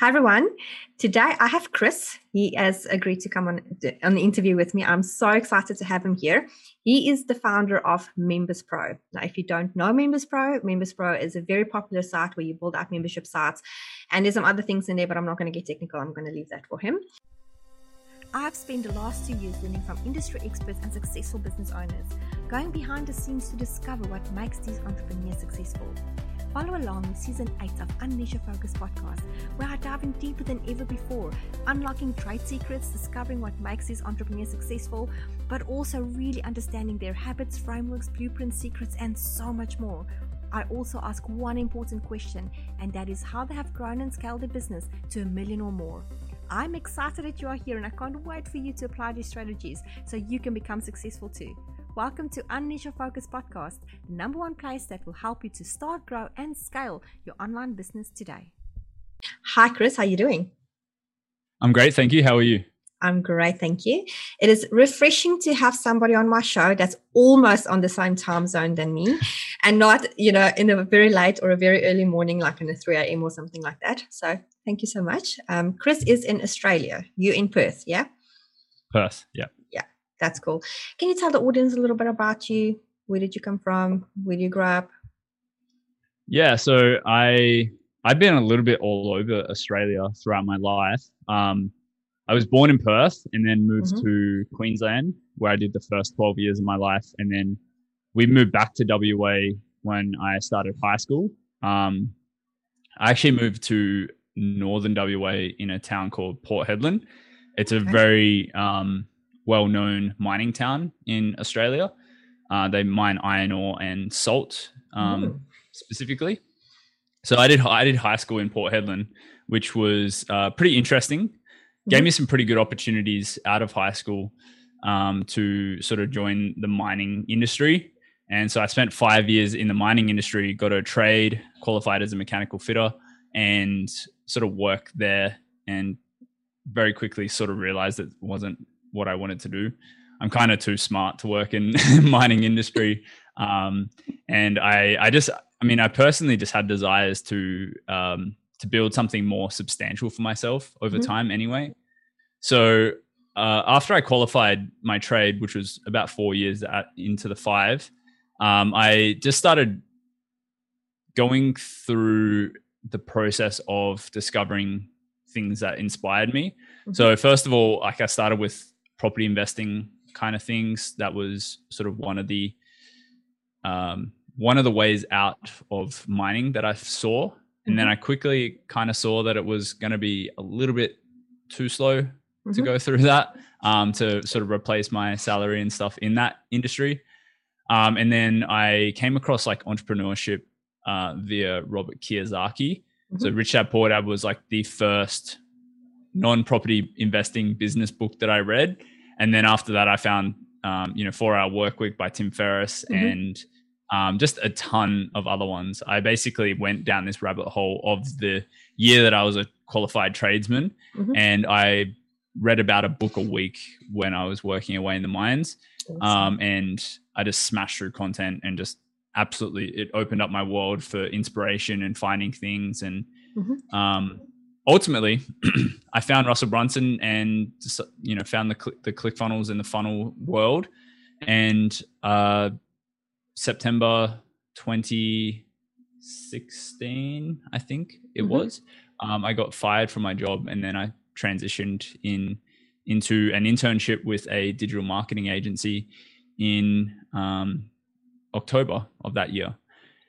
Hi everyone. Today I have Chris. He has agreed to come on on the interview with me. I'm so excited to have him here. He is the founder of Members Pro. Now, if you don't know Members Pro, Members Pro is a very popular site where you build out membership sites, and there's some other things in there, but I'm not going to get technical. I'm going to leave that for him. I've spent the last two years learning from industry experts and successful business owners, going behind the scenes to discover what makes these entrepreneurs successful. Follow along with season 8 of Unleash Focus podcast, where I dive in deeper than ever before, unlocking trade secrets, discovering what makes these entrepreneurs successful, but also really understanding their habits, frameworks, blueprints, secrets, and so much more. I also ask one important question, and that is how they have grown and scaled their business to a million or more. I'm excited that you are here, and I can't wait for you to apply these strategies so you can become successful too. Welcome to Unleash Your Focus podcast, the number one place that will help you to start, grow, and scale your online business today. Hi, Chris. How are you doing? I'm great, thank you. How are you? I'm great, thank you. It is refreshing to have somebody on my show that's almost on the same time zone than me and not, you know, in a very late or a very early morning, like in a 3 a.m. or something like that. So thank you so much. Um, Chris is in Australia. You in Perth, yeah? Perth, yeah. That's cool. Can you tell the audience a little bit about you? Where did you come from? Where did you grow up? Yeah, so I I've been a little bit all over Australia throughout my life. Um, I was born in Perth and then moved mm-hmm. to Queensland, where I did the first 12 years of my life, and then we moved back to WA when I started high school. Um, I actually moved to northern WA in a town called Port Hedland. It's a okay. very um, well-known mining town in Australia. Uh, they mine iron ore and salt um, specifically. So I did I did high school in Port Hedland, which was uh, pretty interesting. Gave me some pretty good opportunities out of high school um, to sort of join the mining industry. And so I spent five years in the mining industry, got a trade, qualified as a mechanical fitter, and sort of worked there. And very quickly sort of realized it wasn't what I wanted to do. I'm kind of too smart to work in mining industry, um, and I I just I mean I personally just had desires to um, to build something more substantial for myself over mm-hmm. time anyway. So uh, after I qualified my trade, which was about four years at, into the five, um, I just started going through the process of discovering things that inspired me. Mm-hmm. So first of all, like I started with property investing kind of things. That was sort of one of the um, one of the ways out of mining that I saw. And mm-hmm. then I quickly kind of saw that it was going to be a little bit too slow mm-hmm. to go through that um, to sort of replace my salary and stuff in that industry. Um, and then I came across like entrepreneurship uh, via Robert Kiyosaki. Mm-hmm. So Rich Dad Poor Dad was like the first non-property investing business book that I read, and then after that, I found um, you know Four Hour Work Week by Tim Ferriss mm-hmm. and um, just a ton of other ones. I basically went down this rabbit hole of the year that I was a qualified tradesman, mm-hmm. and I read about a book a week when I was working away in the mines, um, and I just smashed through content and just absolutely it opened up my world for inspiration and finding things and mm-hmm. um, ultimately, I found Russell Brunson and you know found the the ClickFunnels in the funnel world, and uh, September 2016, I think it mm-hmm. was. Um, I got fired from my job, and then I transitioned in into an internship with a digital marketing agency in um, October of that year.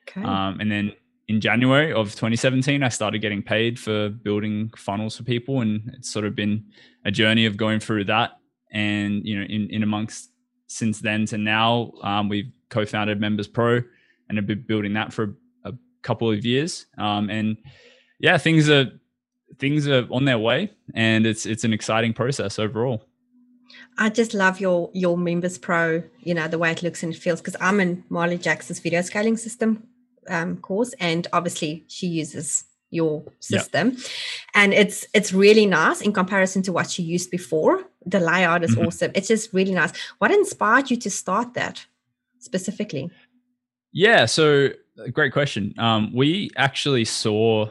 Okay. Um, and then in January of 2017, I started getting paid for building funnels for people, and it's sort of been a journey of going through that. And you know, in in amongst since then to now, um, we've co-founded Members Pro and have been building that for a, a couple of years. Um, and yeah, things are things are on their way, and it's it's an exciting process overall. I just love your your Members Pro, you know, the way it looks and it feels because I'm in Marley Jackson's video scaling system um, course, and obviously she uses your system yep. and it's it's really nice in comparison to what she used before the layout is mm-hmm. awesome it's just really nice what inspired you to start that specifically yeah so great question um, we actually saw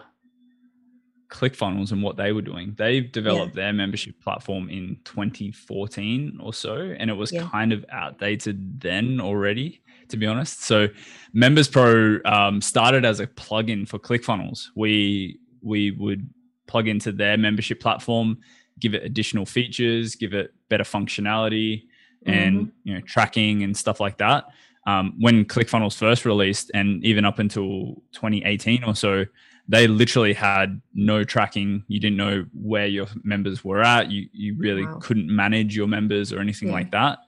ClickFunnels and what they were doing. They developed yeah. their membership platform in 2014 or so, and it was yeah. kind of outdated then already, to be honest. So, Members Pro um, started as a plugin for ClickFunnels. We we would plug into their membership platform, give it additional features, give it better functionality, mm-hmm. and you know tracking and stuff like that. Um, when ClickFunnels first released, and even up until 2018 or so, they literally had no tracking. You didn't know where your members were at. You you really wow. couldn't manage your members or anything yeah. like that.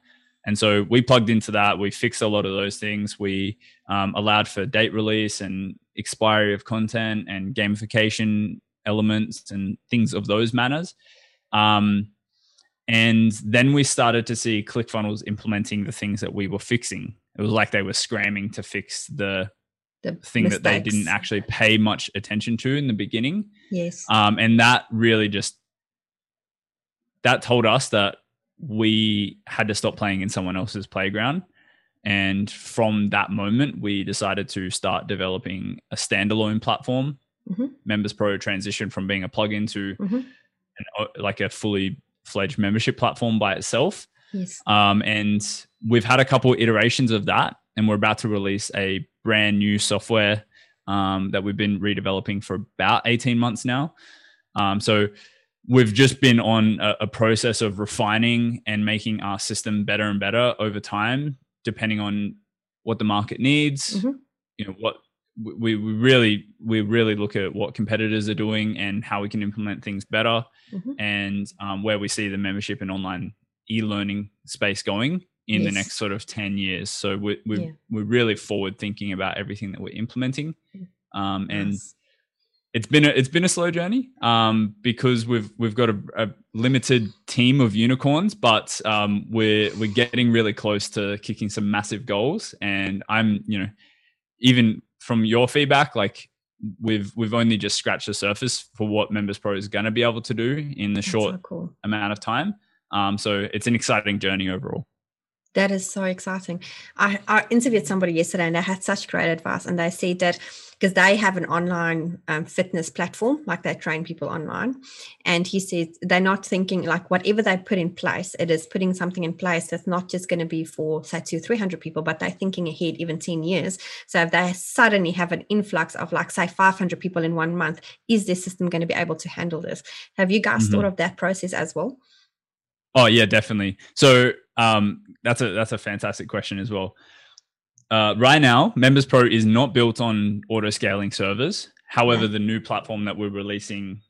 And so we plugged into that. We fixed a lot of those things. We um, allowed for date release and expiry of content and gamification elements and things of those manners. Um, and then we started to see ClickFunnels implementing the things that we were fixing. It was like they were scramming to fix the the thing mistakes. that they didn't actually pay much attention to in the beginning. Yes. Um, and that really just that told us that we had to stop playing in someone else's playground. And from that moment, we decided to start developing a standalone platform. Mm-hmm. Members Pro transition from being a plugin to mm-hmm. an, uh, like a fully fledged membership platform by itself. Yes. Um, and we've had a couple iterations of that, and we're about to release a brand new software um, that we've been redeveloping for about 18 months now. Um, so we've just been on a, a, process of refining and making our system better and better over time, depending on what the market needs. Mm-hmm. You know what we, we really we really look at what competitors are doing and how we can implement things better, mm-hmm. and um, where we see the membership and online e-learning space going in yes. the next sort of 10 years so we're, we're, yeah. we're really forward thinking about everything that we're implementing um, and nice. It's been a, it's been a slow journey um, because we've we've got a, a, limited team of unicorns but um, we're we're getting really close to kicking some massive goals and i'm you know even from your feedback like we've we've only just scratched the surface for what members pro is going to be able to do in the That's short so cool. amount of time um, so it's an exciting journey overall that is so exciting. I, I interviewed somebody yesterday and they had such great advice. And they said that because they have an online um, fitness platform, like they train people online. And he says they're not thinking like whatever they put in place, it is putting something in place that's not just going to be for, say, two, 300 people, but they're thinking ahead even 10 years. So if they suddenly have an influx of like, say, 500 people in one month, is this system going to be able to handle this? Have you guys mm-hmm. thought of that process as well? Oh yeah, definitely. So um, that's a that's a fantastic question as well. Uh, right now, Members Pro is not built on auto scaling servers. However, the new platform that we're releasing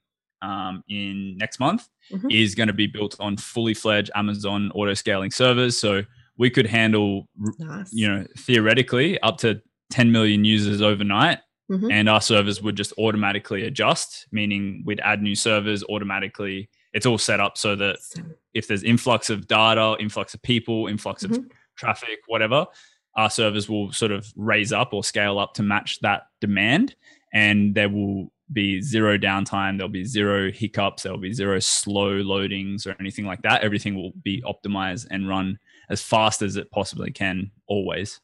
um, in next month mm-hmm. is going to be built on fully fledged Amazon auto scaling servers. So we could handle, nice. you know, theoretically up to 10 million users overnight. Mm-hmm. And our servers would just automatically adjust, meaning we'd add new servers automatically it's all set up so that if there's influx of data, influx of people, influx mm-hmm. of traffic, whatever, our servers will sort of raise up or scale up to match that demand. And there will be zero downtime. There'll be zero hiccups. There'll be zero slow loadings or anything like that. Everything will be optimized and run as fast as it possibly can always.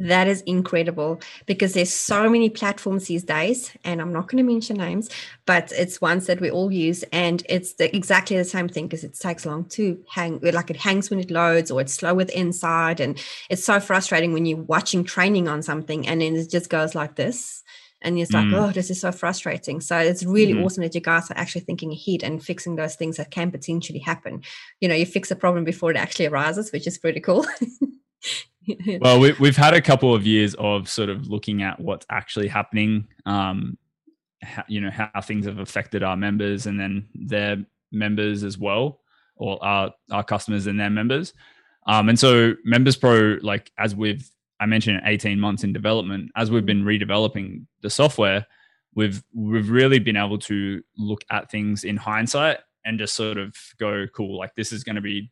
That is incredible because there's so many platforms these days, and I'm not going to mention names, but it's ones that we all use, and it's the, exactly the same thing because it takes long to hang, like it hangs when it loads, or it's slow with inside, and it's so frustrating when you're watching training on something and then it just goes like this, and it's like, mm. oh, this is so frustrating. So it's really mm. awesome that you guys are actually thinking ahead and fixing those things that can potentially happen. You know, you fix a problem before it actually arises, which is pretty cool. well, we, we've had a couple of years of sort of looking at what's actually happening. Um, how, you know how things have affected our members and then their members as well, or our our customers and their members. Um, and so Members Pro, like as we've I mentioned, 18 months in development, as we've been redeveloping the software, we've we've really been able to look at things in hindsight and just sort of go, cool, like this is going to be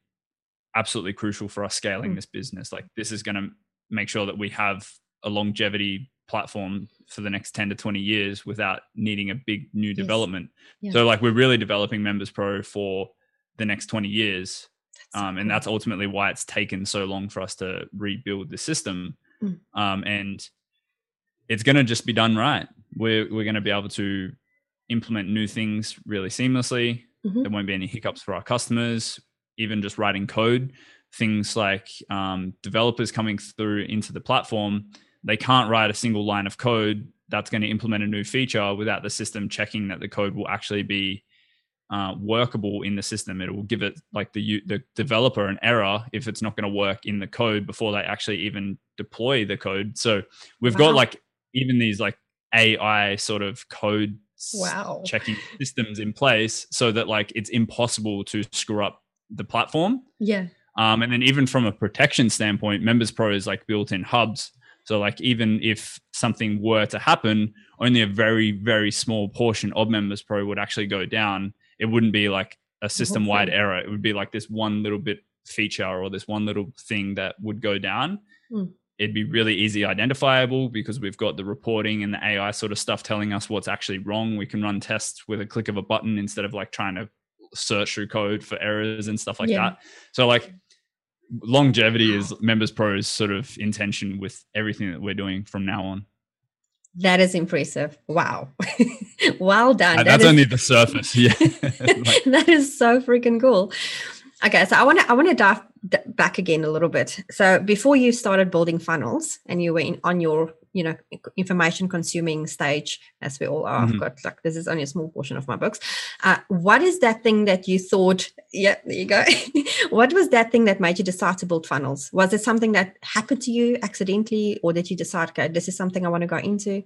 absolutely crucial for us scaling mm. this business. Like this is going to make sure that we have a longevity platform for the next 10 to 20 years without needing a big new yes. development. Yeah. So like we're really developing Members Pro for the next 20 years. That's um, and that's ultimately why it's taken so long for us to rebuild the system. Mm. Um, and it's going to just be done right. We're, we're going to be able to implement new things really seamlessly. Mhm. There won't be any hiccups for our customers. Even just writing code, things like um, developers coming through into the platform, they can't write a single line of code that's going to implement a new feature without the system checking that the code will actually be uh, workable in the system. It will give it like the the developer an error if it's not going to work in the code before they actually even deploy the code. So we've got like even these like AI sort of code Wow. checking systems in place so that like it's impossible to screw up the platform. Yeah. Um, and then even from a protection standpoint, Members Pro is like built in hubs. So like even if something were to happen, only a very, very small portion of Members Pro would actually go down. It wouldn't be like a system wide error. It would be like this one little bit feature or this one little thing that would go down. Mm. It'd be really easy identifiable because we've got the reporting and the AI sort of stuff telling us what's actually wrong. We can run tests with a click of a button instead of like trying to search through code for errors and stuff like Yeah. that. So like longevity is members pro's sort of intention with everything that we're doing from now on That is impressive. Wow. well done. Uh, That that's only the surface yeah Like, that is so freaking cool. Okay, so I want to I want to dive back again a little bit. So before you started building funnels and you were in, on your you know information consuming stage, as we all are. I've Mhm. got like this is only a small portion of my books. Uh, what is that thing that you thought? Yeah, there you go. what was that thing that made you decide to build funnels? Was it something that happened to you accidentally, or did you decide, okay, this is something I want to go into?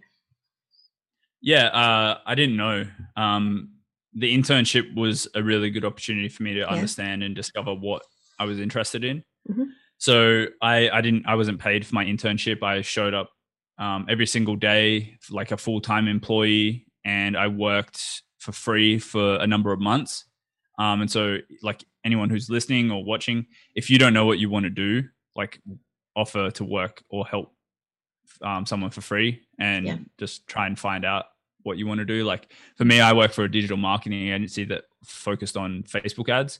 yeah uh, i didn't know um, the internship was a really good opportunity for me to understand and discover what i was interested in Mhm. so i i didn't i wasn't paid for my internship i showed up um, every single day like a full-time employee and i worked for free for a number of months. Um, and so like anyone who's listening or watching if you don't know what you want to do like offer to work or help um, someone for free and Yeah. just try and find out what you want to do. Like for me i work for a digital marketing agency that focused on facebook ads.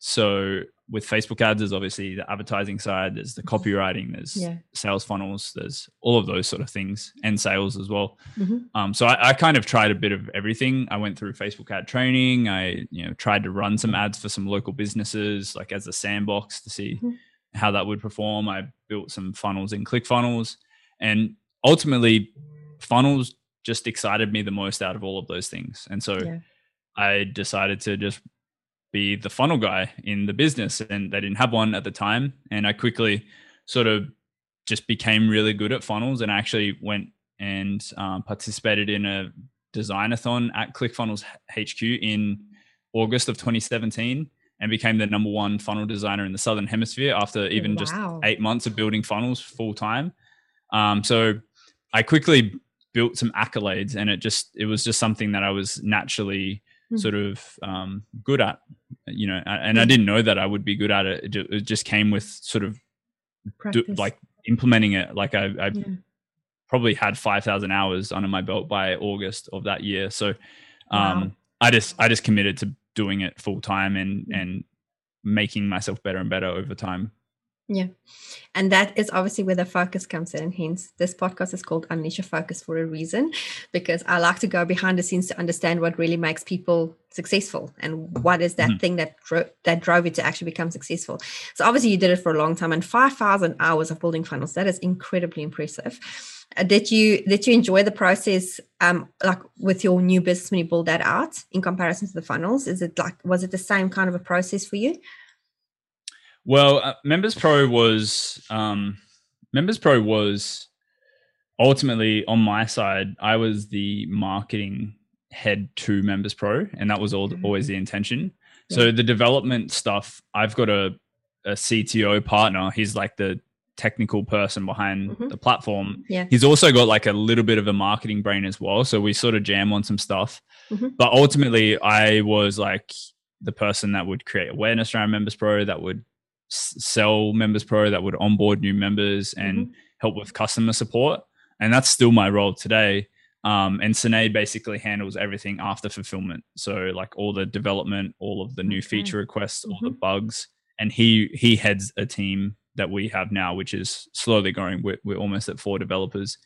So with facebook ads there's obviously the advertising side there's the copywriting there's Yeah. sales funnels there's all of those sort of things and sales as well Mhm. um, so I, I kind of tried a bit of everything i went through facebook ad training i you know tried to run some ads for some local businesses like as a sandbox to see Mhm. how that would perform i built some funnels in clickfunnels and ultimately funnels just excited me the most out of all of those things and so Yeah. i decided to just be the funnel guy in the business and they didn't have one at the time. And i quickly sort of just became really good at funnels and I actually went and um, participated in a designathon at clickfunnels hq in august of 2017 and became the number one funnel designer in the southern hemisphere after even just eight months of building funnels full time um, so i quickly built some accolades and it just it was just something that i was naturally Hmm. sort of um, good at you know and i didn't know that i would be good at it. It it just came with sort of do, like implementing it. Like i, I Yeah. probably had 5000 hours under my belt by august of that year. So um Wow. i just i just committed to doing it full time and and making myself better and better over time Yeah. And that is obviously where the focus comes in. Hence, this podcast is called Unleash Your Focus for a reason, because I like to go behind the scenes to understand what really makes people successful and what is that Mhm. thing that dro- that drove you to actually become successful. So obviously you did it for a long time and 5,000 hours of building funnels. That is incredibly impressive. Uh, did you did you enjoy the process um like with your new business when you build that out in comparison to the funnels? Is it like was it the same kind of a process for you? Well, uh, Members Pro was um, Members Pro was ultimately on my side. I was the marketing head to Members Pro, and that was all, Okay. always the intention. So the development stuff, I've got a, a CTO partner. He's like the technical person behind Mhm. the platform. Yeah. He's also got like a little bit of a marketing brain as well. So we sort of jam on some stuff. Mhm. But ultimately, I was like the person that would create awareness around Members Pro, that would sell Members Pro, that would onboard new members and help with customer support. And that's still my role today. Um, and Sinead basically handles everything after fulfillment. So like all the development, all of the new Okay. feature requests, all the bugs, and he he heads a team that we have now, which is slowly growing. We're, we're almost at four developers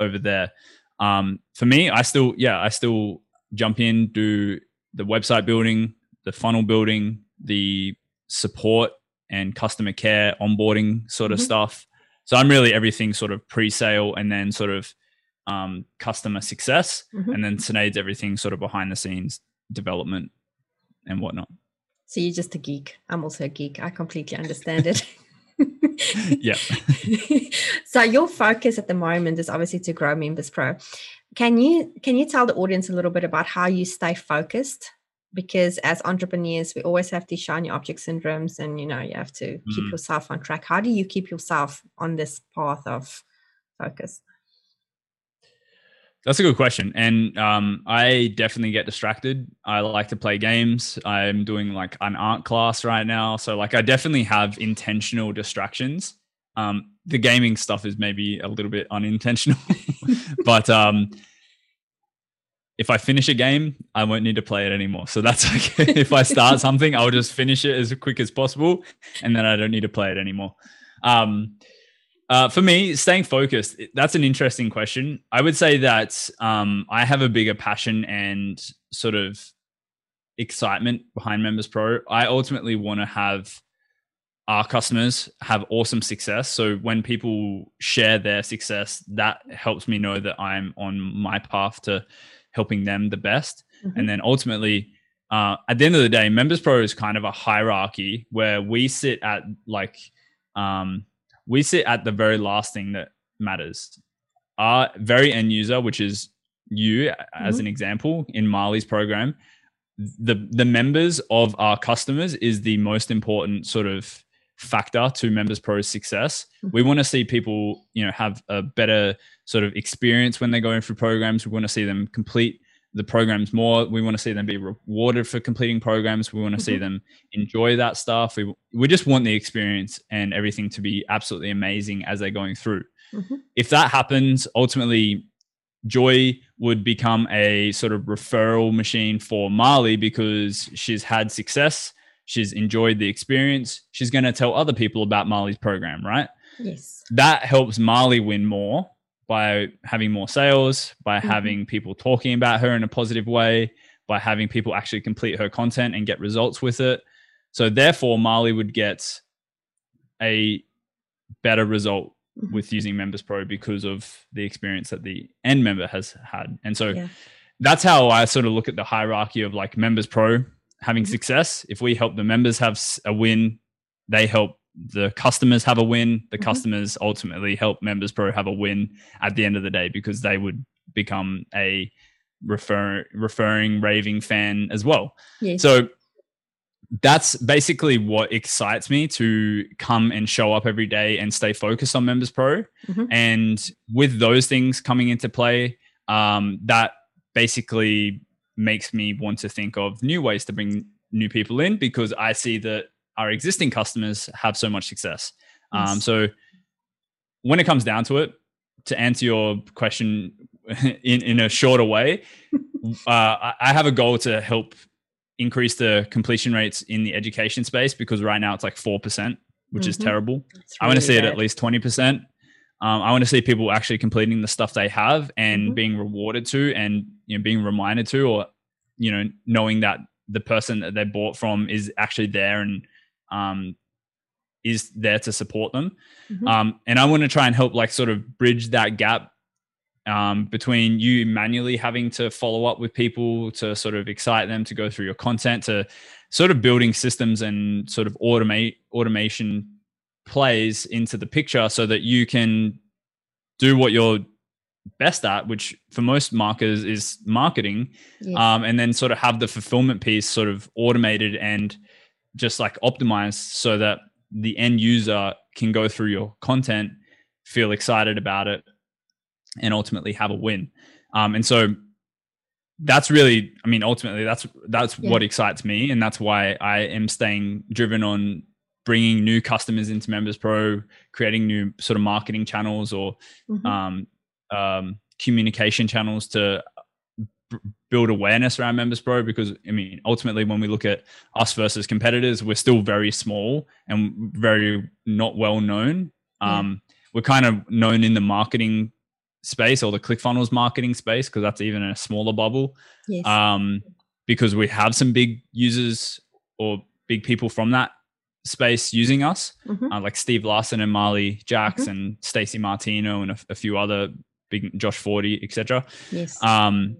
over there. Um, for me, I still yeah, I still jump in, do the website building, the funnel building, the support and customer care, onboarding sort of mm-hmm. stuff. So I'm really everything sort of pre-sale and then sort of um, customer success, mm-hmm. and then Sinead's everything sort of behind the scenes development and whatnot. So you're just a geek. I'm also a geek. I completely understand it. yeah. so your focus at the moment is obviously to grow Members Pro. Can you can you tell the audience a little bit about how you stay focused? Because as entrepreneurs, we always have these shiny object syndromes, and you know you have to mm. keep yourself on track. How do you keep yourself on this path of focus? That's a good question. And um, I definitely get distracted. I like to play games. I'm doing like an art class right now. So, like, I definitely have intentional distractions. Um, the gaming stuff is maybe a little bit unintentional, but um, if I finish a game, I won't need to play it anymore. So that's okay. if I start something, I'll just finish it as quick as possible, and then I don't need to play it anymore. Um, uh, for me, staying focused, that's an interesting question. I would say that um, I have a bigger passion and sort of excitement behind Members Pro. I ultimately want to have our customers have awesome success. So when people share their success, that helps me know that I'm on my path to helping them the best. Mm-hmm. And then ultimately, uh, at the end of the day, Members Pro is kind of a hierarchy where we sit at like, um, we sit at the very last thing that matters. Our very end user, which is you as mm-hmm. an example in Marley's program, the the members of our customers is the most important sort of factor to members pro's success mm-hmm. we want to see people you know have a better sort of experience when they're going through programs we want to see them complete the programs more. We want to see them be rewarded for completing programs. We want to mm-hmm. see them enjoy that stuff. We we just want the experience and everything to be absolutely amazing as they're going through. Mm-hmm. If that happens, ultimately Joy would become a sort of referral machine for Marley because she's had success, she's enjoyed the experience, she's going to tell other people about Marley's program, right? Yes. That helps Marley win more by having more sales, by mm-hmm. having people talking about her in a positive way, by having people actually complete her content and get results with it. So therefore, Marley would get a better result mm-hmm. with using Members Pro because of the experience that the end member has had. And so yeah. that's how I sort of look at the hierarchy of like Members Pro having mm-hmm. success. If we help the members have a win, they help the customers have a win. The mm-hmm. customers ultimately help Members Pro have a win at the end of the day because they would become a refer, referring raving fan as well. Yes. So that's basically what excites me to come and show up every day and stay focused on Members Pro. Mm-hmm. And with those things coming into play, um, that basically makes me want to think of new ways to bring new people in because I see that our existing customers have so much success. Yes. Um, so when it comes down to it, to answer your question in, in a shorter way, uh, I have a goal to help increase the completion rates in the education space because right now it's like 4%, which mm-hmm. is terrible. Really I want to see bad. it at least 20%. Um, I want to see people actually completing the stuff they have and mm-hmm. being rewarded to and you know being reminded to or you know knowing that the person that they bought from is actually there and um, is there to support them. Mm-hmm. Um, and I want to try and help like sort of bridge that gap um, between you manually having to follow up with people to sort of excite them to go through your content to sort of building systems and sort of automate automation plays into the picture so that you can do what you're best at, which for most marketers is marketing, yes. um, and then sort of have the fulfillment piece sort of automated and just like optimized so that the end user can go through your content, feel excited about it, and ultimately have a win. Um, and so that's really, I mean, ultimately that's that's yeah. what excites me, and that's why I am staying driven on bringing new customers into Members Pro, creating new sort of marketing channels or mm-hmm. um, um, communication channels to build awareness around members pro because i mean ultimately when we look at us versus competitors we're still very small and very not well known um, we're kind of known in the marketing space or the ClickFunnels marketing space because that's even a smaller bubble. Yes. Um, because we have some big users or big people from that space using us, mm-hmm. uh, like Steve Larsen and Marley Jaxx mm-hmm. and Stacey Martino and a, a, few other big Josh Forti, etc. Yes. Um,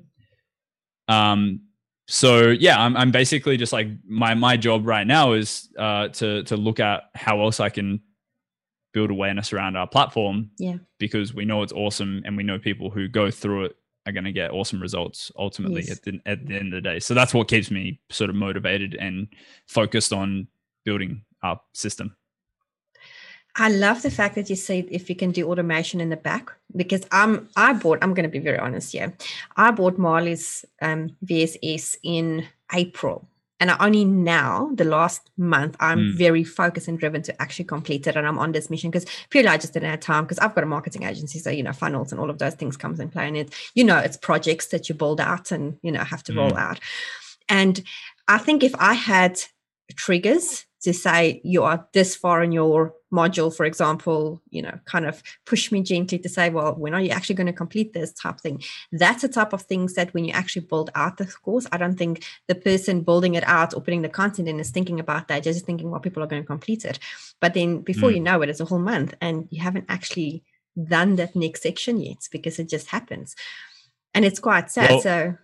um, so yeah, I'm, I'm basically just like my my job right now is uh, to to look at how else I can build awareness around our platform. Yeah. Because we know it's awesome and we know people who go through it are going to get awesome results ultimately yes. at, the, at the end of the day. So that's what keeps me sort of motivated and focused on building our system. I love the fact that you said if you can do automation in the back because I'm I bought I'm going to be very honest here. I bought Marley's um, VSS in April and I only now the last month i'm mm. very focused and driven to actually complete it and i'm on this mission because purely i just didn't have time because i've got a marketing agency so you know funnels and all of those things comes in play and it you know it's projects that you build out and you know have to mm. roll out and i think if i had triggers to say you are this far in your module, for example, you know, kind of push me gently to say, well, when are you actually going to complete this type thing? That's a type of things that when you actually build out the course, I don't think the person building it out or putting the content in is thinking about that, just thinking, well, people are going to complete it. But then before mm. you know it, it's a whole month and you haven't actually done that next section yet because it just happens. And it's quite sad. Well, so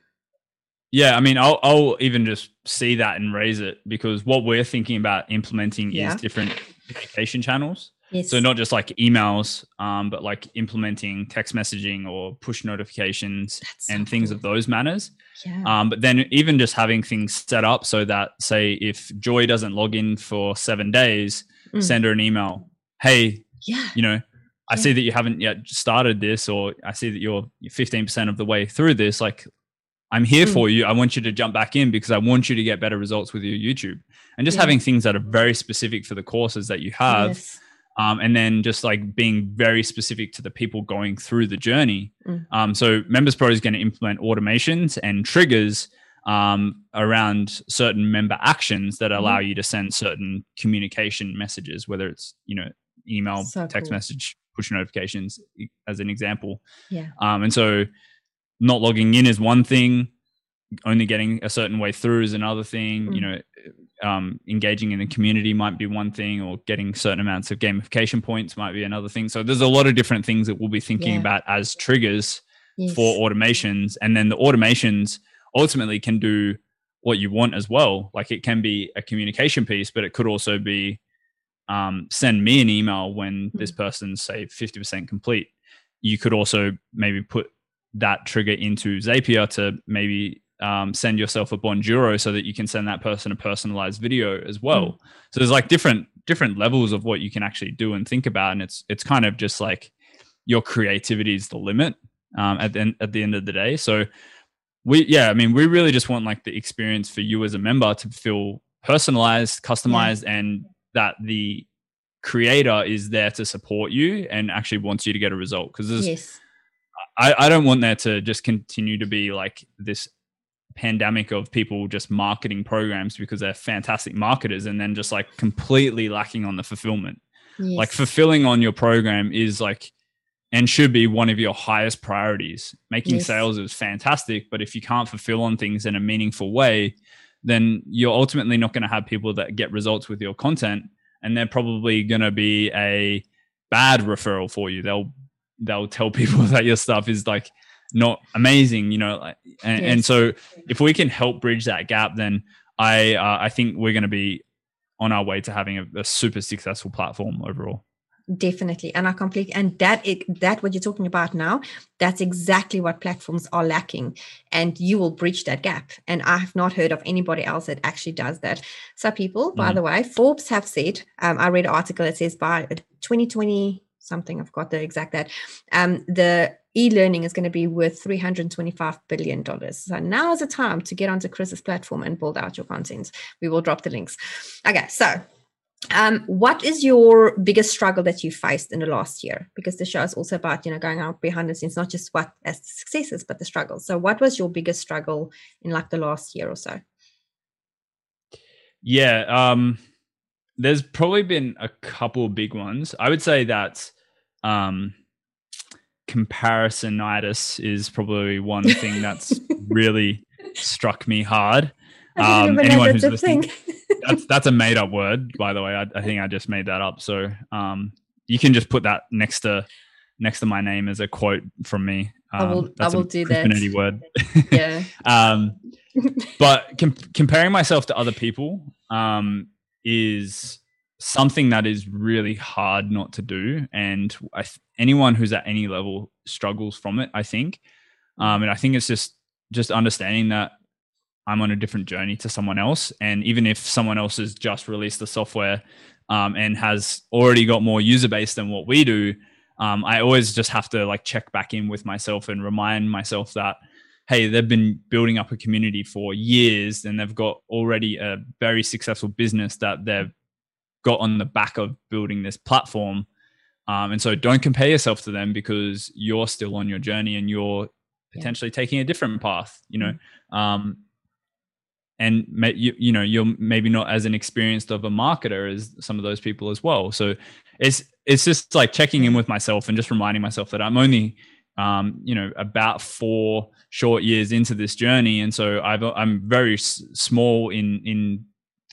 yeah, I mean, I'll, I'll even just see that and raise it because what we're thinking about implementing yeah. is different communication channels. Yes. So not just like emails, um, but like implementing text messaging or push notifications That's and so things cool. of those manners. Yeah. Um, but then even just having things set up so that say if Joy doesn't log in for seven days, mm. send her an email. Hey, yeah, you know, I yeah. see that you haven't yet started this, or I see that you're 15% of the way through this. Like, I'm here mm. for you. I want you to jump back in because I want you to get better results with your YouTube. And just yeah. having things that are very specific for the courses that you have. Yes. Um, and then just like being very specific to the people going through the journey. Mm. Um, so Members Pro is going to implement automations and triggers um, around certain member actions that allow mm. you to send certain communication messages, whether it's you know email, so text cool. message, push notifications, as an example. Yeah. Um, and so not logging in is one thing only getting a certain way through is another thing mm. you know um, engaging in the community might be one thing or getting certain amounts of gamification points might be another thing so there's a lot of different things that we'll be thinking yeah. about as triggers yes. for automations and then the automations ultimately can do what you want as well like it can be a communication piece but it could also be um, send me an email when mm. this person's say 50% complete you could also maybe put that trigger into Zapier to maybe um, send yourself a Bonjoro so that you can send that person a personalized video as well. Mm. So there's like different different levels of what you can actually do and think about, and it's it's kind of just like your creativity is the limit um, at the end, at the end of the day. So we yeah, I mean we really just want like the experience for you as a member to feel personalized, customized, yeah. and that the creator is there to support you and actually wants you to get a result because there's yes I, I don't want there to just continue to be like this pandemic of people just marketing programs because they're fantastic marketers and then just like completely lacking on the fulfillment. Yes. Like fulfilling on your program is like and should be one of your highest priorities. Making yes. sales is fantastic, but if you can't fulfill on things in a meaningful way, then you're ultimately not going to have people that get results with your content and they're probably going to be a bad referral for you. They'll they'll tell people that your stuff is like not amazing, you know. Like, and, yes. and so if we can help bridge that gap, then I uh, I think we're going to be on our way to having a, a super successful platform overall definitely and i completely and that it that what you're talking about now that's exactly what platforms are lacking and you will bridge that gap and i have not heard of anybody else that actually does that so people by mm. the way forbes have said um, i read an article that says by 2020 something. I've got the exact that. Um, the e-learning is going to be worth 325 billion dollars. So now is the time to get onto Chris's platform and build out your content. We will drop the links. Okay, so um, what is your biggest struggle that you faced in the last year? Because the show is also about you know going out behind the scenes, not just what as the successes, but the struggles. So, what was your biggest struggle in like the last year or so? Yeah, um, there's probably been a couple big ones. I would say that um, comparisonitis is probably one thing that's really struck me hard. Um, anyone who's listening, that's that's a made up word, by the way. I, I, think I just made that up. So um, you can just put that next to next to my name as a quote from me. Um, I will. I will do that. word. Yeah. um, but com- comparing myself to other people um, is something that is really hard not to do, and th- anyone who's at any level struggles from it. I think, um, and I think it's just just understanding that I'm on a different journey to someone else, and even if someone else has just released the software um, and has already got more user base than what we do, um, I always just have to like check back in with myself and remind myself that hey, they've been building up a community for years and they've got already a very successful business that they've got on the back of building this platform. Um, and so don't compare yourself to them because you're still on your journey and you're potentially yeah. taking a different path, you know. Mm-hmm. Um, and you, you know you're maybe not as an experienced of a marketer as some of those people as well so it's it's just like checking in with myself and just reminding myself that i'm only um, you know about four short years into this journey and so i am very s- small in in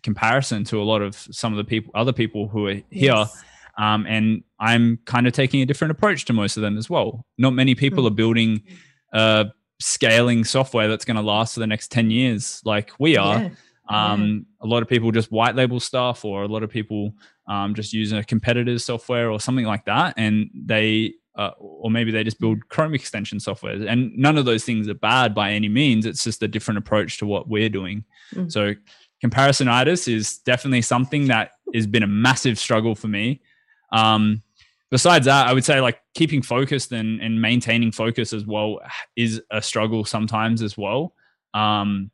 comparison to a lot of some of the people other people who are here yes. um, and i'm kind of taking a different approach to most of them as well not many people mm. are building uh, scaling software that's going to last for the next 10 years like we are yeah. Um, yeah. a lot of people just white label stuff or a lot of people um, just use a competitor's software or something like that and they uh, or maybe they just build chrome extension software and none of those things are bad by any means it's just a different approach to what we're doing mm. so comparisonitis is definitely something that has been a massive struggle for me um, besides that, I would say like keeping focused and, and maintaining focus as well is a struggle sometimes as well. Um,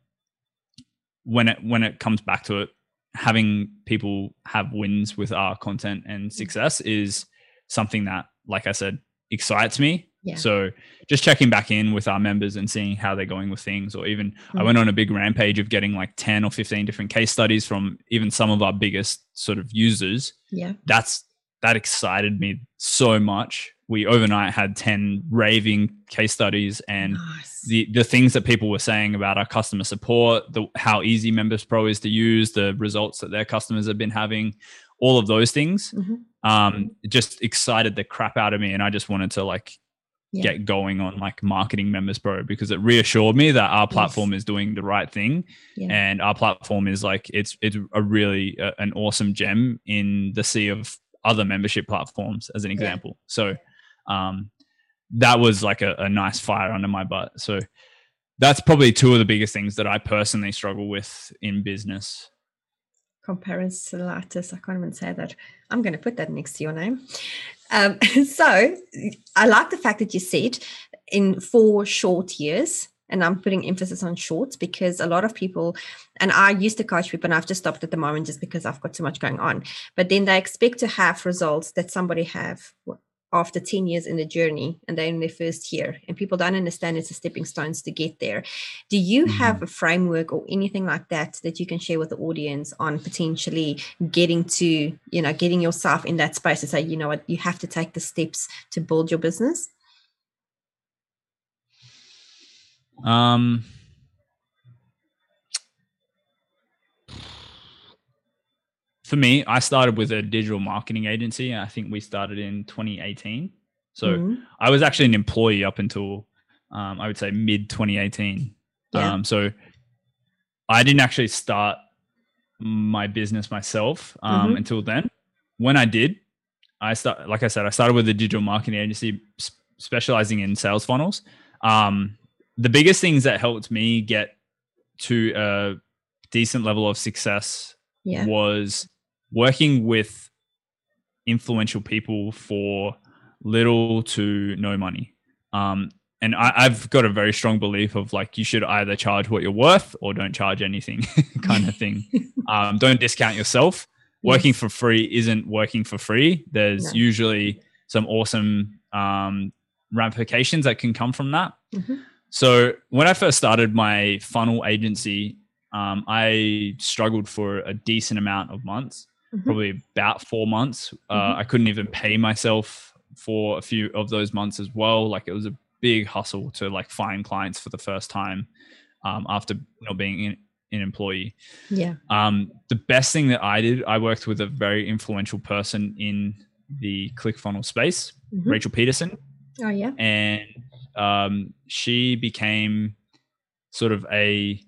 when it when it comes back to it, having people have wins with our content and mm. success is something that, like I said, excites me. Yeah. So just checking back in with our members and seeing how they're going with things, or even mm-hmm. I mm. went on a big rampage of getting like 10 or 15 different case studies from even some of our biggest sort of users. Yeah. That's that excited me so much. We overnight had 10 raving case studies and nice. the, the things that people were saying about our customer support, the, how easy Members Pro is to use, the results that their customers have been having, all of those things mm-hmm. Um, just excited the crap out of me. And I just wanted to like yeah. get going on like marketing Members Pro because it reassured me that our platform yes. is doing the right thing yeah. and our platform is like it's it's a really uh, an awesome gem in the sea of other membership platforms as an example. Yeah. So um, that was like a, a nice fire under my butt. So that's probably two of the biggest things that I personally struggle with in business. Comparisonitis. I can't even say that. I'm going to put that next to your name. Um, so I like the fact that you said in four short years and I'm putting emphasis on short because a lot of people, and I used to coach people, and I've just stopped at the moment just because I've got too much going on. But then they expect to have results that somebody have after 10 years in the journey and they're in their first year and people don't understand it's a stepping stones to get there. Do you mm-hmm. have a framework or anything like that that you can share with the audience on potentially getting to you know getting yourself in that space to say you know what? You have to take the steps to build your business um, for me, I started with a digital marketing agency. I think we started in 2018. So mm-hmm. I was actually an employee up until um, I would say mid 2018. Yeah. Um, so I didn't actually start my business myself um, mm-hmm. until then. When I did, I start like I said, I started with a digital marketing agency specializing in sales funnels. Um, the biggest things that helped me get to a decent level of success yeah. was working with influential people for little to no money. Um, and I, have got a very strong belief of like you should either charge what you're worth or don't charge anything, kind of thing. um, don't discount yourself. Working for free isn't working for free. There's no. usually some awesome um, ramifications that can come from that. Mm-hmm. So when I first started my funnel agency, um, I struggled for a decent amount of months, mm-hmm. probably about four months. Uh, mm-hmm. I couldn't even pay myself for a few of those months as well. Like it was a big hustle to like find clients for the first time um, after not being in, an employee. Yeah. Um, the best thing that I did, I worked with a very influential person in the ClickFunnels space, mm-hmm. Rachel Pedersen. Oh yeah. And um, she became sort of a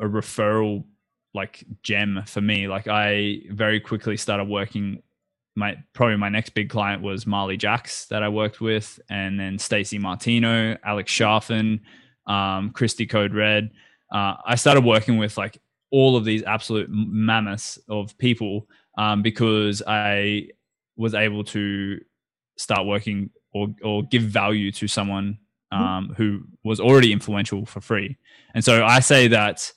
a referral like gem for me. Like I very quickly started working my probably my next big client was Marley Jaxx that I worked with, and then Stacey Martino, Alex Charfen, um, Christy Code Red. Uh, I started working with like all of these absolute mammoths of people um, because I was able to start working or or give value to someone mm-hmm. um, who was already influential for free. And so I say that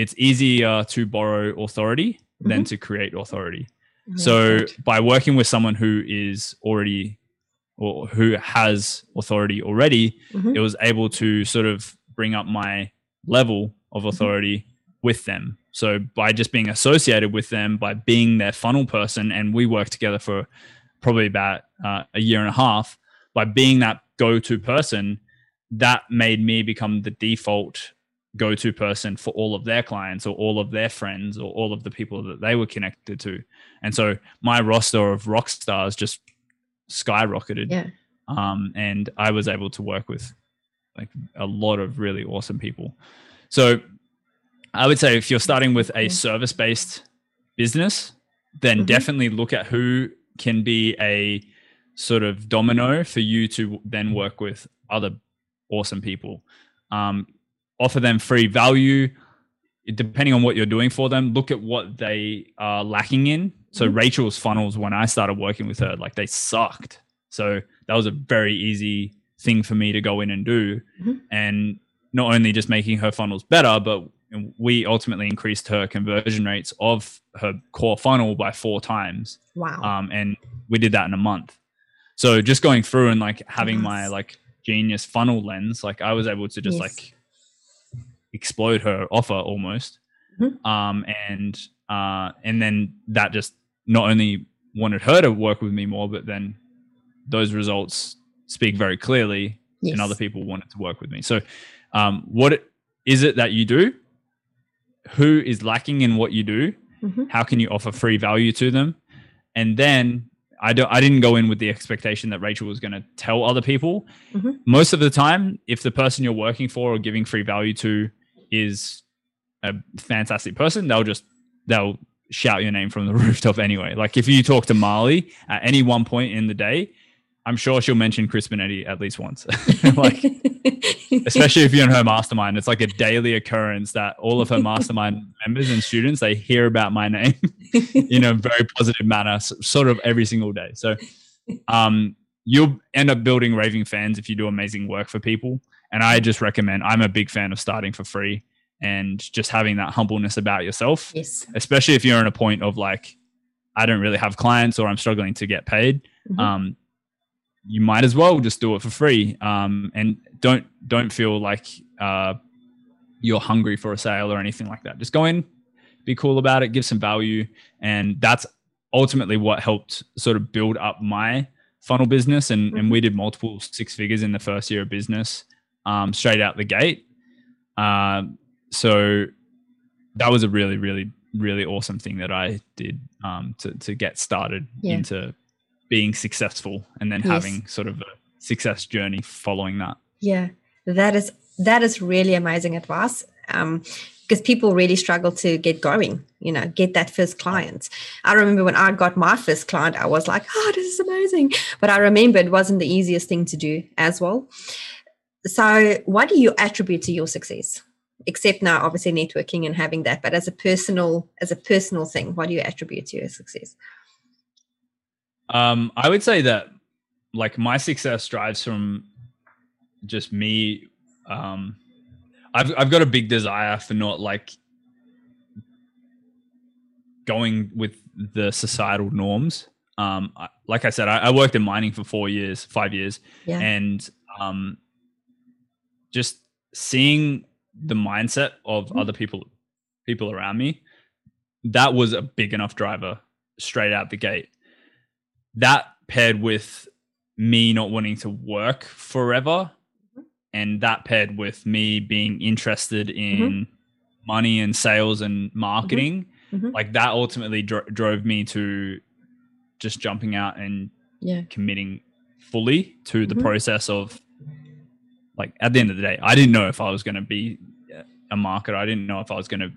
it's easier to borrow authority mm-hmm. than to create authority so by working with someone who is already or who has authority already, mm-hmm. it was able to sort of bring up my level of mm-hmm. authority mm-hmm. with them. So by just being associated with them, by being their funnel person, and we worked together for probably about uh, a year and a half, by being that go-to person, that made me become the default go-to person for all of their clients or all of their friends or all of the people that they were connected to. And so my roster of rock stars just skyrocketed. Yeah. Um, and i was able to work with like a lot of really awesome people. So i would say if you're starting with a service-based business then mm-hmm. definitely look at who can be a sort of domino for you to then work with other awesome people. Um, offer them free value depending on what you're doing for them look at what they are lacking in so mm-hmm. rachel's funnels when i started working with her like they sucked so that was a very easy thing for me to go in and do mm-hmm. and not only just making her funnels better but we ultimately increased her conversion rates of her core funnel by four times wow um, and we did that in a month so just going through and like having yes. my like genius funnel lens like i was able to just yes. like explode her offer almost. Mm-hmm. Um, and uh, and then that just not only wanted her to work with me more, but then those results speak very clearly, yes. and other people wanted to work with me. So, um, what is it that you do? Who is lacking in what you do? Mm-hmm. How can you offer free value to them? And then I don't I didn't go in with the expectation that Rachel was going to tell other people. Mm-hmm. Most of the time, if the person you're working for or giving free value to is a fantastic person, they'll just they'll shout your name from the rooftop anyway. Like if you talk to Marley at any one point in the day, I'm sure she'll mention Chris Benetti at least once. like especially if you're in her mastermind, it's like a daily occurrence that all of her mastermind members and students they hear about my name in a very positive manner, sort of every single day. So um, you'll end up building raving fans if you do amazing work for people. And I just recommend, I'm a big fan of starting for free and just having that humbleness about yourself. Yes. Especially if you're in a point of like, I don't really have clients or I'm struggling to get paid. Mm-hmm. Um, you might as well just do it for free. Um, and don't don't feel like uh, you're hungry for a sale or anything like that. Just go in, be cool about it, give some value, and that's ultimately what helped sort of build up my funnel business. And, mm-hmm. and we did multiple six figures in the first year of business um, straight out the gate. Uh, so that was a really, really, really awesome thing that I did um, to to get started yeah. into being successful, and then yes. having sort of a success journey following that. Yeah, that is that is really amazing advice. Um, because people really struggle to get going, you know, get that first client. I remember when I got my first client, I was like, oh, this is amazing. But I remember it wasn't the easiest thing to do as well. So, what do you attribute to your success? Except now, obviously, networking and having that, but as a personal, as a personal thing, what do you attribute to your success? Um, I would say that, like, my success drives from just me. Um, I've I've got a big desire for not like going with the societal norms. Um, I, like I said, I, I, worked in mining for four years, five years, yeah. and um, just seeing the mindset of mm-hmm. other people people around me that was a big enough driver straight out the gate that paired with me not wanting to work forever Mhm. and that paired with me being interested in Mm-hmm. money and sales and marketing Mhm. like that ultimately dro- drove me to just jumping out and Yeah. committing fully to the Mhm. process of like at the end of the day i didn't know if i was going to be a marketer i didn't know if i was going to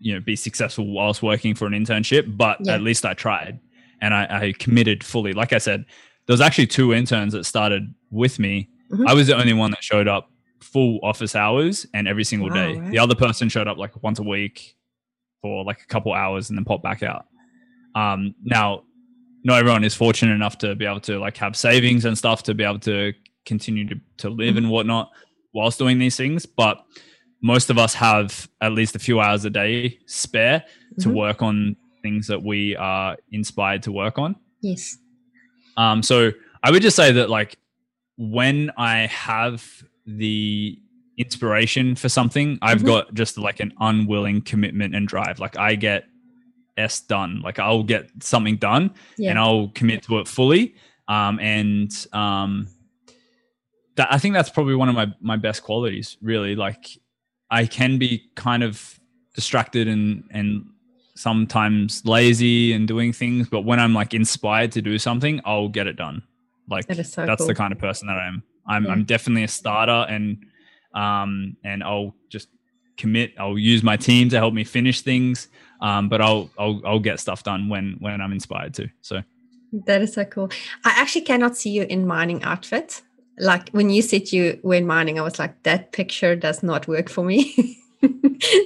you know be successful whilst working for an internship but Yeah. at least i tried and I, I committed fully like i said there was actually two interns that started with me Mhm. i was the only one that showed up full office hours and every single Wow, day right. the other person showed up like once a week for like a couple hours and then popped back out um now not everyone is fortunate enough to be able to like have savings and stuff to be able to continue to, to live Mm-hmm. and whatnot whilst doing these things but most of us have at least a few hours a day spare to Mhm. work on things that we are inspired to work on Yes. um, so I would just say that like when I have the inspiration for something, I've Mhm. got just like an unwilling commitment and drive. Like I get S done. Like I'll get something done Yeah. and I'll commit to it fully. Um, and um, that I think that's probably one of my my best qualities. Really, like I can be kind of distracted and and sometimes lazy and doing things, but when I'm like inspired to do something, I'll get it done. Like That so that's cool. the kind of person that I am. I'm Yeah. I'm definitely a starter and um and I'll just commit. I'll use my team to help me finish things. Um, but I'll I'll I'll get stuff done when when I'm inspired to. So That is so cool. I actually cannot see you in mining outfit. Like when you said you were in mining, I was like, that picture does not work for me.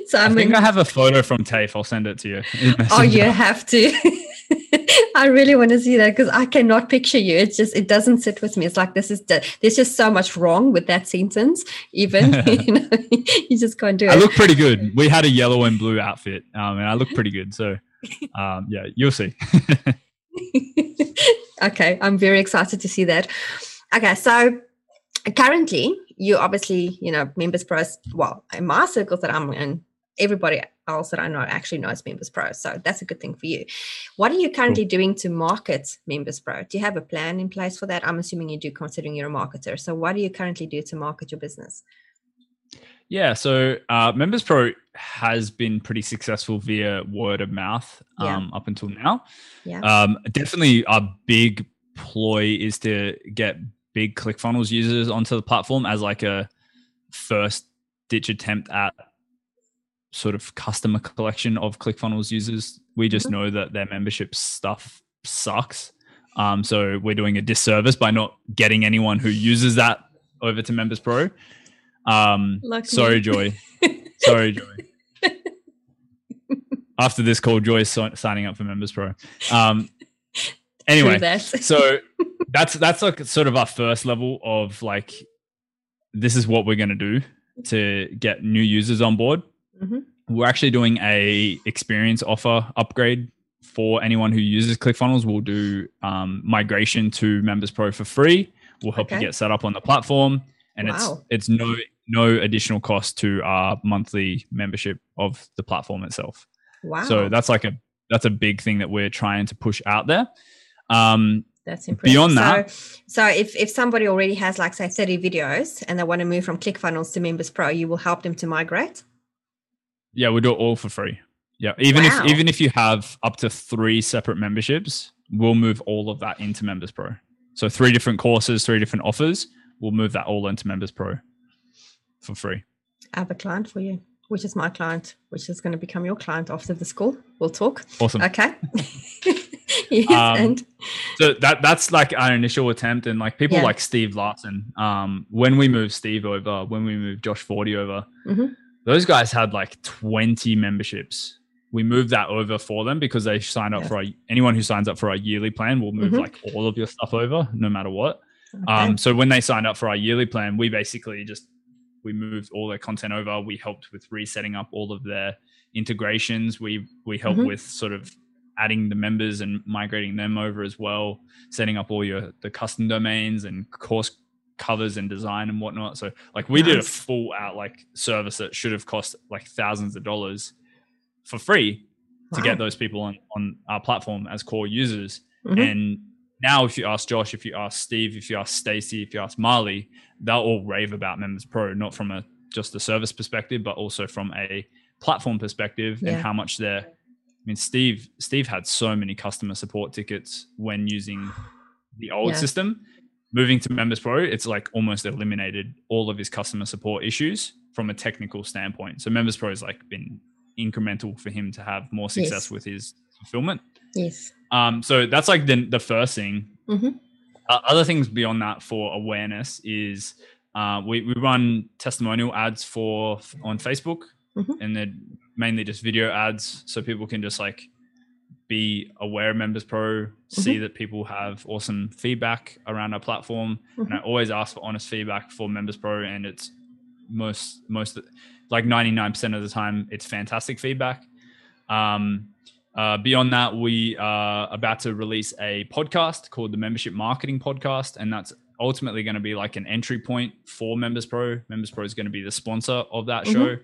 so I I'm think in, I have a photo from TAFE. I'll send it to you. oh, you have to. I really want to see that because I cannot picture you. It's just it doesn't sit with me. It's like this is the, there's just so much wrong with that sentence. Even you know, you just can't do it. I look pretty good. We had a yellow and blue outfit, um, and I look pretty good. So, um, yeah, you'll see. okay, I'm very excited to see that. Okay, so currently you obviously, you know, Members Pro, well, in my circles that I'm in, everybody else that I know actually knows Members Pro. So that's a good thing for you. What are you currently doing to market Members Pro? Do you have a plan in place for that? I'm assuming you do, considering you're a marketer. So what do you currently do to market your business? Yeah, so uh, Members Pro has been pretty successful via word of mouth Yeah. um, up until now. Yeah. Um, definitely, our big ploy is to get big ClickFunnels users onto the platform as like a first ditch attempt at sort of customer collection of ClickFunnels users. We just Mhm. know that their membership stuff sucks. Um, so we're doing a disservice by not getting anyone who uses that over to Members Pro. Um, sorry. Joy. Sorry, Joy. After this call, Joy's si- signing up for Members Pro. Um, anyway, so that's that's like sort of our first level of like this is what we're going to do to get new users on board. Mhm. We're actually doing a experience offer upgrade for anyone who uses ClickFunnels. We'll do um, migration to Members Pro for free. We'll help Okay. you get set up on the platform, and Wow. it's it's no no additional cost to our monthly membership of the platform itself. wow. So that's like a that's a big thing that we're trying to push out there. Um, That's impressive. Beyond so, that- so if, if somebody already has like say 30 videos and they want to move from ClickFunnels to Members Pro, you will help them to migrate. Yeah, we do it all for free. Yeah, even Wow. if even if you have up to three separate memberships, we'll move all of that into Members Pro. So three different courses, three different offers, we'll move that all into Members Pro for free. I have a client for you, which is my client, which is going to become your client after the school. We'll talk. Awesome. Okay. yes, Um, and So that that's like our initial attempt, and like people Yeah. like Steve Larsen. Um, when we moved Steve over, when we moved Josh Forti over, Mhm. those guys had like twenty memberships. We moved that over for them because they signed up Yeah. for our, anyone who signs up for our yearly plan. will move Mhm. like all of your stuff over, no matter what. okay. Um, so when they signed up for our yearly plan, we basically just we moved all their content over. We helped with resetting up all of their integrations. We we helped Mhm. with sort of adding the members and migrating them over as well, setting up all your the custom domains and course covers and design and whatnot. So like we did a full out like service that should have cost like thousands of dollars for free to get those people on on our platform as core users Mhm. and now if you ask Josh, if you ask Steve, if you ask Stacey, if you ask Marley, they'll all rave about Members Pro, not from a just a service perspective, but also from a platform perspective yeah. and how much they're. I mean, Steve Steve had so many customer support tickets when using the old yeah. system. Moving to Members Pro, it's like almost eliminated all of his customer support issues from a technical standpoint. So Members Pro has like been incremental for him to have more success yes. with his fulfillment. Yes. Um, so that's like the the first thing. Mm-hmm. Uh, other things beyond that for awareness is uh, we we run testimonial ads for on Facebook, mm-hmm. and they're mainly just video ads, so people can just like be aware of Members Pro, see mm-hmm. that people have awesome feedback around our platform, and I mm-hmm. always ask for honest feedback for Members Pro, and it's most most like 99% of the time it's fantastic feedback um, uh, beyond that we are about to release a podcast called the membership marketing podcast and that's ultimately going to be like an entry point for members pro. Members pro is going to be the sponsor of that mm-hmm. show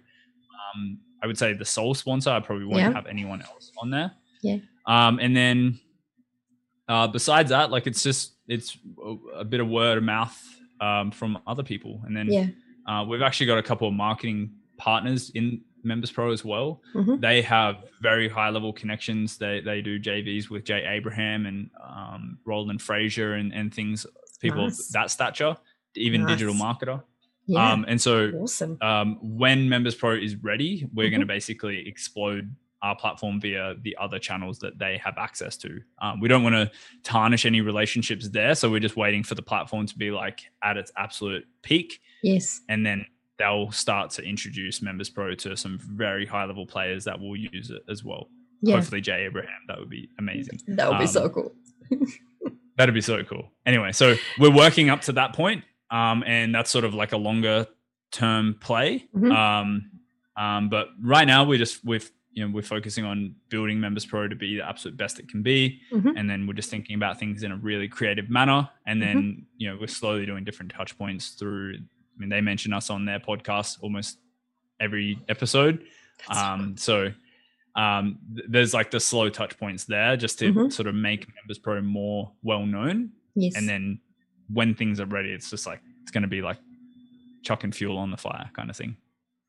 um, i would say the sole sponsor. I probably won't yeah. have anyone else on there. Yeah. Um, and then uh, besides that like it's just it's a, a bit of word of mouth um, from other people. And then yeah. uh, we've actually got a couple of marketing partners in Members Pro as well. Mm-hmm. They have very high level connections. They they do JVs with Jay Abraham and um, Roland Frazier and, and things, people nice. of that stature, even nice. digital marketer. Yeah. Um, and so awesome. um, when Members Pro is ready, we're mm-hmm. going to basically explode our platform via the other channels that they have access to. Um, we don't want to tarnish any relationships there, so we're just waiting for the platform to be like at its absolute peak. Yes, and then they'll start to introduce Members Pro to some very high level players that will use it as well. Yeah. Hopefully, Jay Abraham. That would be amazing. That would um, be so um, cool. that'd be so cool. Anyway, so we're working up to that point, um, and that's sort of like a longer term play. Mm-hmm. Um, um, but right now, we're just with you know we're focusing on building members pro to be the absolute best it can be mm-hmm. and then we're just thinking about things in a really creative manner and then mm-hmm. you know we're slowly doing different touch points through i mean they mention us on their podcast almost every episode um, so um, th- there's like the slow touch points there just to mm-hmm. sort of make members pro more well known yes. and then when things are ready it's just like it's going to be like chucking fuel on the fire kind of thing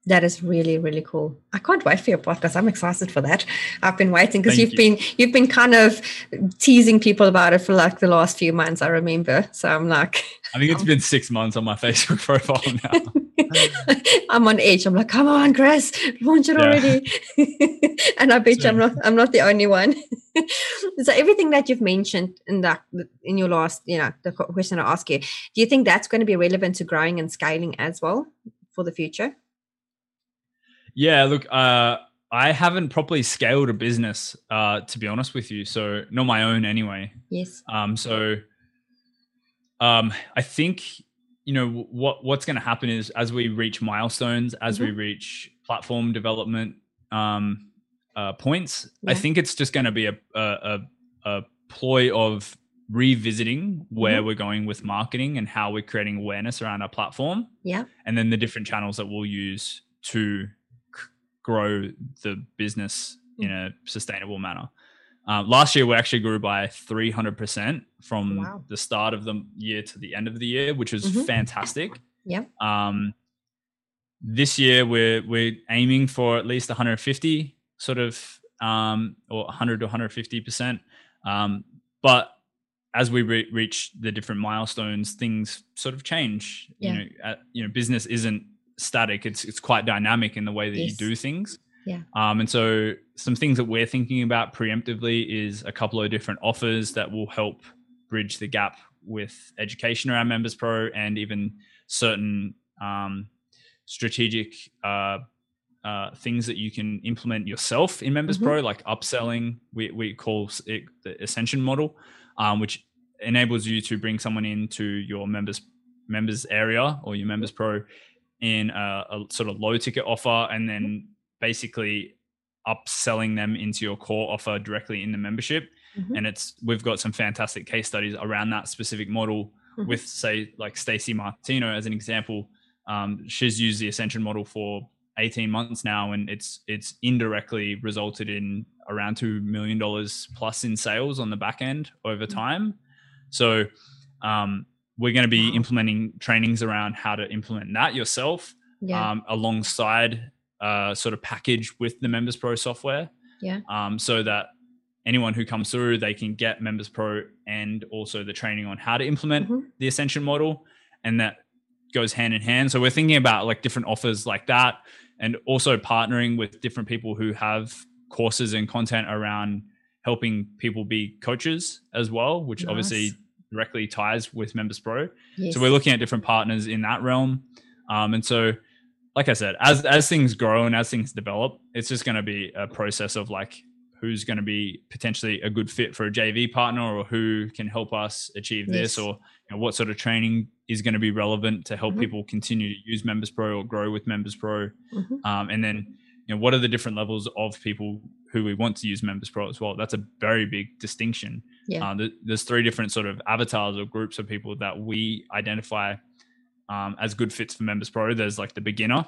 that is really really cool. I can't wait for your podcast. I'm excited for that. I've been waiting because you've you. been you've been kind of teasing people about it for like the last few months. I remember. So I'm like, I think it's been six months on my Facebook profile now. I'm on edge. I'm like, come on, Chris, launch it yeah. already. and I bet you I'm not I'm not the only one. so everything that you've mentioned in that in your last, you know, the question I ask you, do you think that's going to be relevant to growing and scaling as well for the future? Yeah, look, uh, I haven't properly scaled a business, uh, to be honest with you. So not my own anyway. Yes. Um. So, um, I think you know what what's going to happen is as we reach milestones, as mm-hmm. we reach platform development, um, uh, points. Yeah. I think it's just going to be a, a a ploy of revisiting where mm-hmm. we're going with marketing and how we're creating awareness around our platform. Yeah. And then the different channels that we'll use to grow the business mm. in a sustainable manner. Uh, last year, we actually grew by 300% from wow. the start of the year to the end of the year, which was mm-hmm. fantastic. Yeah. Um, this year, we're, we're aiming for at least 150 sort of, um, or 100 to 150%. Um, but as we re- reach the different milestones, things sort of change. Yeah. You know, you know, business isn't static. It's it's quite dynamic in the way that yes. you do things. Yeah. Um, and so some things that we're thinking about preemptively is a couple of different offers that will help bridge the gap with education around Members Pro and even certain um, strategic uh, uh, things that you can implement yourself in Members mm-hmm. Pro, like upselling. We we call it the Ascension model, um, which enables you to bring someone into your members members area or your Members Pro in a, a sort of low ticket offer and then basically upselling them into your core offer directly in the membership. Mm-hmm. And it's we've got some fantastic case studies around that specific model mm-hmm. with say like Stacey Martino as an example. Um, she's used the Ascension model for 18 months now and it's it's indirectly resulted in around two million dollars plus in sales on the back end over mm-hmm. time So um, we're going to be implementing trainings around how to implement that yourself yeah. um, alongside uh, sort of package with the Members Pro software. Yeah. Um, so that anyone who comes through, they can get Members Pro and also the training on how to implement mm-hmm. the Ascension model, and that goes hand in hand. So we're thinking about like different offers like that, and also partnering with different people who have courses and content around helping people be coaches as well, which nice. obviously directly ties with Members Pro. Yes. So we're looking at different partners in that realm, um, and so like I said, as as things grow and as things develop, it's just going to be a process of like who's going to be potentially a good fit for a JV partner or who can help us achieve yes. this or you know, what sort of training is going to be relevant to help mm-hmm. people continue to use Members Pro or grow with Members Pro. Mm-hmm. Um, and then, you know, what are the different levels of people who we want to use Members Pro as well? That's a very big distinction. Yeah. Uh, there's three different sort of avatars or groups of people that we identify um, as good fits for Members Pro. There's like the beginner,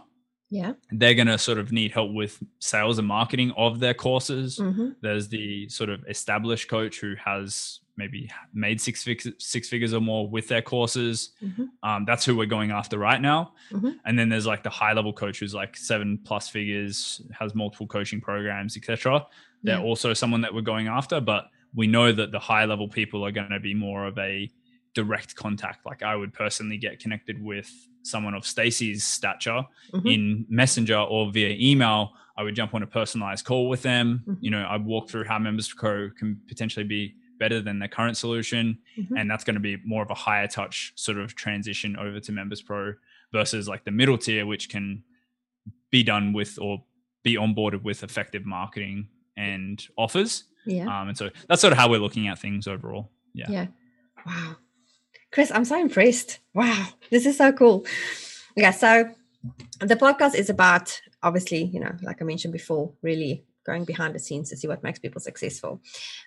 yeah they're going to sort of need help with sales and marketing of their courses mm-hmm. there's the sort of established coach who has maybe made six figures six figures or more with their courses mm-hmm. um, that's who we're going after right now mm-hmm. and then there's like the high level coach who's like seven plus figures has multiple coaching programs etc they're yeah. also someone that we're going after but we know that the high level people are going to be more of a direct contact. Like I would personally get connected with someone of Stacey's stature mm-hmm. in Messenger or via email. I would jump on a personalized call with them. Mm-hmm. You know, I'd walk through how Members Pro can potentially be better than their current solution. Mm-hmm. And that's going to be more of a higher touch sort of transition over to Members Pro versus like the middle tier, which can be done with or be onboarded with effective marketing and offers. Yeah. Um, and so that's sort of how we're looking at things overall. Yeah. Yeah. Wow. Chris, I'm so impressed. Wow, this is so cool. Yeah, so the podcast is about obviously, you know, like I mentioned before, really going behind the scenes to see what makes people successful.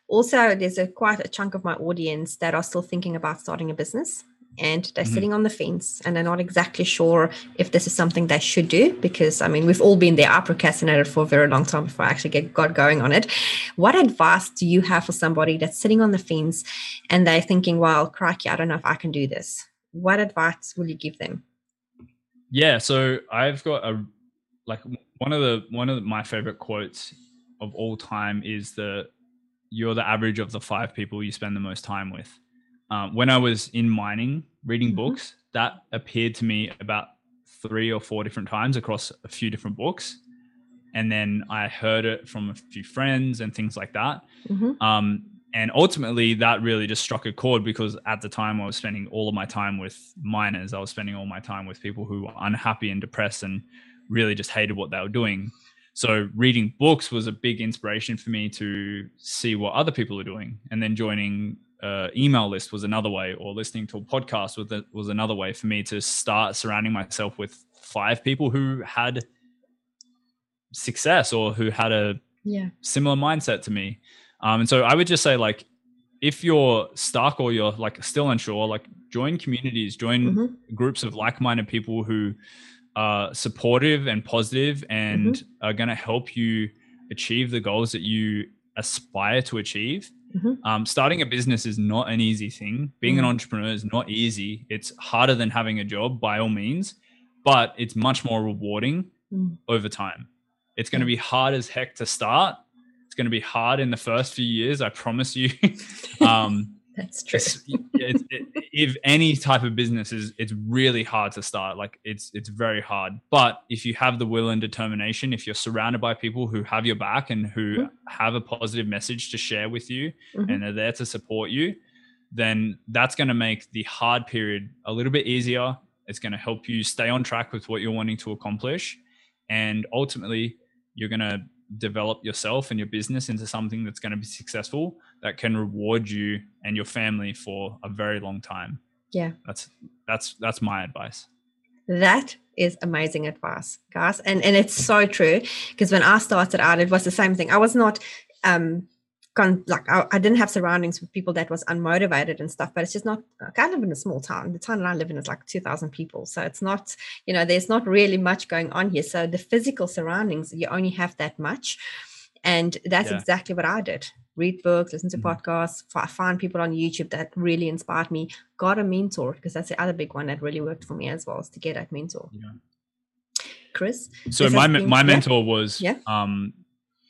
Also, there's a quite a chunk of my audience that are still thinking about starting a business and they're mm-hmm. sitting on the fence and they're not exactly sure if this is something they should do because I mean we've all been there. I procrastinated for a very long time before I actually get got going on it. What advice do you have for somebody that's sitting on the fence and they're thinking, "Well, crikey, I don't know if I can do this." What advice will you give them? Yeah, so I've got a like one of the one of my favorite quotes of all time is the you're the average of the five people you spend the most time with um, when I was in mining reading mm-hmm. books, that appeared to me about three or four different times across a few different books. And then I heard it from a few friends and things like that. Mm-hmm. Um, and ultimately, that really just struck a chord because at the time I was spending all of my time with miners. I was spending all my time with people who were unhappy and depressed and really just hated what they were doing. So reading books was a big inspiration for me to see what other people are doing, and then joining uh, email list was another way, or listening to a podcast was, was another way for me to start surrounding myself with five people who had success or who had a yeah. similar mindset to me. Um, and so I would just say, like, if you're stuck or you're like still unsure, like join communities, join mm-hmm. groups of like-minded people who are supportive and positive and mm-hmm. are going to help you achieve the goals that you aspire to achieve. Mm-hmm. Um, starting a business is not an easy thing. Being mm-hmm. an entrepreneur is not easy. It's harder than having a job by all means, but it's much more rewarding mm-hmm. over time. It's going to be hard as heck to start. It's going to be hard in the first few years. I promise you. um, that's true. It's, it, if any type of business is, it's really hard to start. Like it's it's very hard. But if you have the will and determination, if you're surrounded by people who have your back and who mm-hmm. have a positive message to share with you mm-hmm. and are there to support you, then that's going to make the hard period a little bit easier. It's going to help you stay on track with what you're wanting to accomplish, and ultimately, you're going to develop yourself and your business into something that's going to be successful that can reward you and your family for a very long time. Yeah. That's that's that's my advice. That is amazing advice guys. And and it's so true because when i started out it was the same thing. I was not um con- like I, I, didn't have surroundings with people that was unmotivated and stuff but it's just not like i live in a small town the town that i live in is like 2000 people so it's not you know there's not really much going on here so the physical surroundings you only have that much and that's yeah. exactly what i did read books, listen to Mm-hmm. podcasts, fi- find people on YouTube that really inspired me. Got a mentor because that's the other big one that really worked for me as well is to get that mentor. Yeah. Chris, So my my mentor was Yeah. um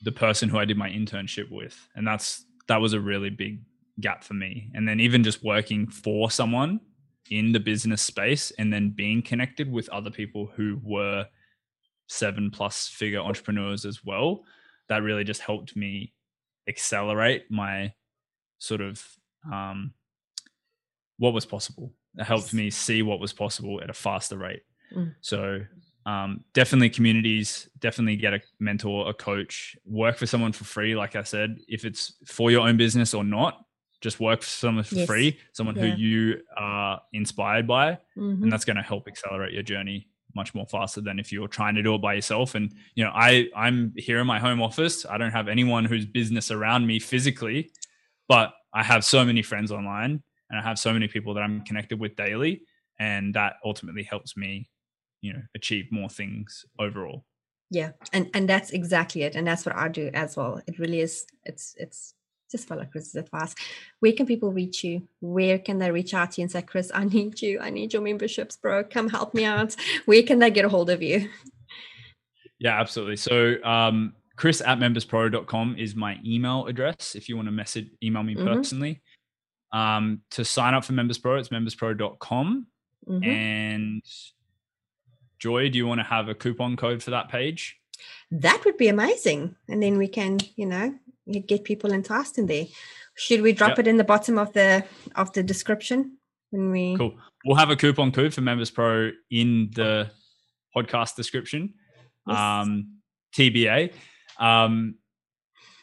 the person who I did my internship with, and that's that was a really big gap for me. And then even just working for someone in the business space, and then being connected with other people who were seven plus figure entrepreneurs as well, that really just helped me accelerate my sort of um what was possible. It helped me see what was possible at a faster rate. Mm. So um, definitely communities, definitely get a mentor, a coach, work for someone for free. Like I said, if it's for your own business or not, just work for someone for Yes. free, someone Yeah. who you are inspired by, Mhm. and that's going to help accelerate your journey much more faster than if you're trying to do it by yourself. And you know, I I'm here in my home office. I don't have anyone whose business around me physically, but I have so many friends online, and I have so many people that I'm connected with daily, and that ultimately helps me, you know, achieve more things overall. yeah and and that's exactly it and that's what i do as well it really is it's it's just follow chris's advice where can people reach you where can they reach out to you and say chris i need you i need your memberships bro come help me out where can they get a hold of you Yeah, absolutely. So um, chris at memberspro.com is my email address if you want to message email me Mhm. personally. Um, to sign up for Members Pro, it's memberspro.com. Mhm. And Joy, do you want to have a coupon code for that page? that would be amazing and then we can you know get people enticed in there should we drop Yep. it in the bottom of the of the description when we Cool. We'll have a coupon code for Members Pro in the podcast description. Yes. Um, TBA. Um,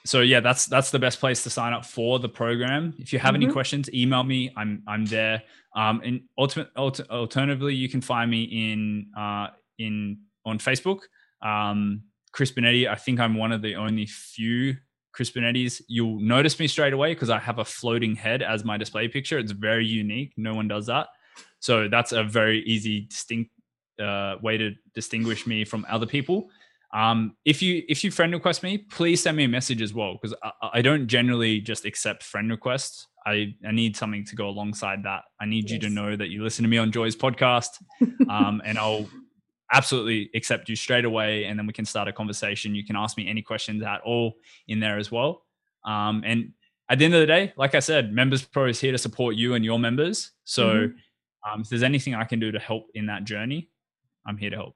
so yeah, that's that's the best place to sign up for the program. If you have any Mhm. questions, email me. I'm I'm there. Um, and ultimate, alter, alternatively, you can find me in uh, in on Facebook. Um, Chris Benetti. I think I'm one of the only few Chris Benettis. You'll notice me straight away because I have a floating head as my display picture. It's very unique. No one does that. So that's a very easy, distinct uh, way to distinguish me from other people. Um, if you if you friend request me, please send me a message as well because I, I don't generally just accept friend requests. I, I need something to go alongside that. I need you to know that you listen to me on Joy's podcast, um, and I'll absolutely accept you straight away, and then we can start a conversation. You can ask me any questions at all in there as well. Um, and at the end of the day, like I said, Members Pro is here to support you and your members. So Mhm. um, if there's anything I can do to help in that journey, I'm here to help.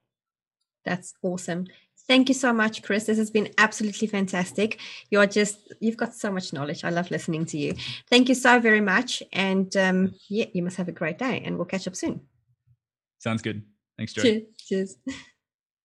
That's awesome. Thank you so much, Chris. This has been absolutely fantastic. You're just, you've got so much knowledge. I love listening to you. Thank you so very much. And um, yeah, you must have a great day and we'll catch up soon. Sounds good. Thanks, Joe. Cheers. Cheers.